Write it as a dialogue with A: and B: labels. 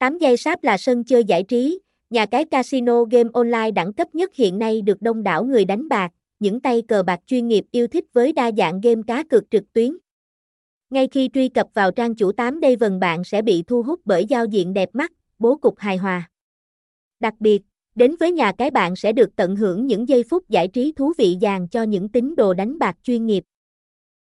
A: 8 giây sáp là sân chơi giải trí, nhà cái casino game online đẳng cấp nhất hiện nay được đông đảo người đánh bạc, những tay cờ bạc chuyên nghiệp yêu thích với đa dạng game cá cược trực tuyến. Ngay khi truy cập vào trang chủ 8 đây vần bạn sẽ bị thu hút bởi giao diện đẹp mắt, bố cục hài hòa. Đặc biệt, đến với nhà cái bạn sẽ được tận hưởng những giây phút giải trí thú vị dàn cho những tín đồ đánh bạc chuyên nghiệp.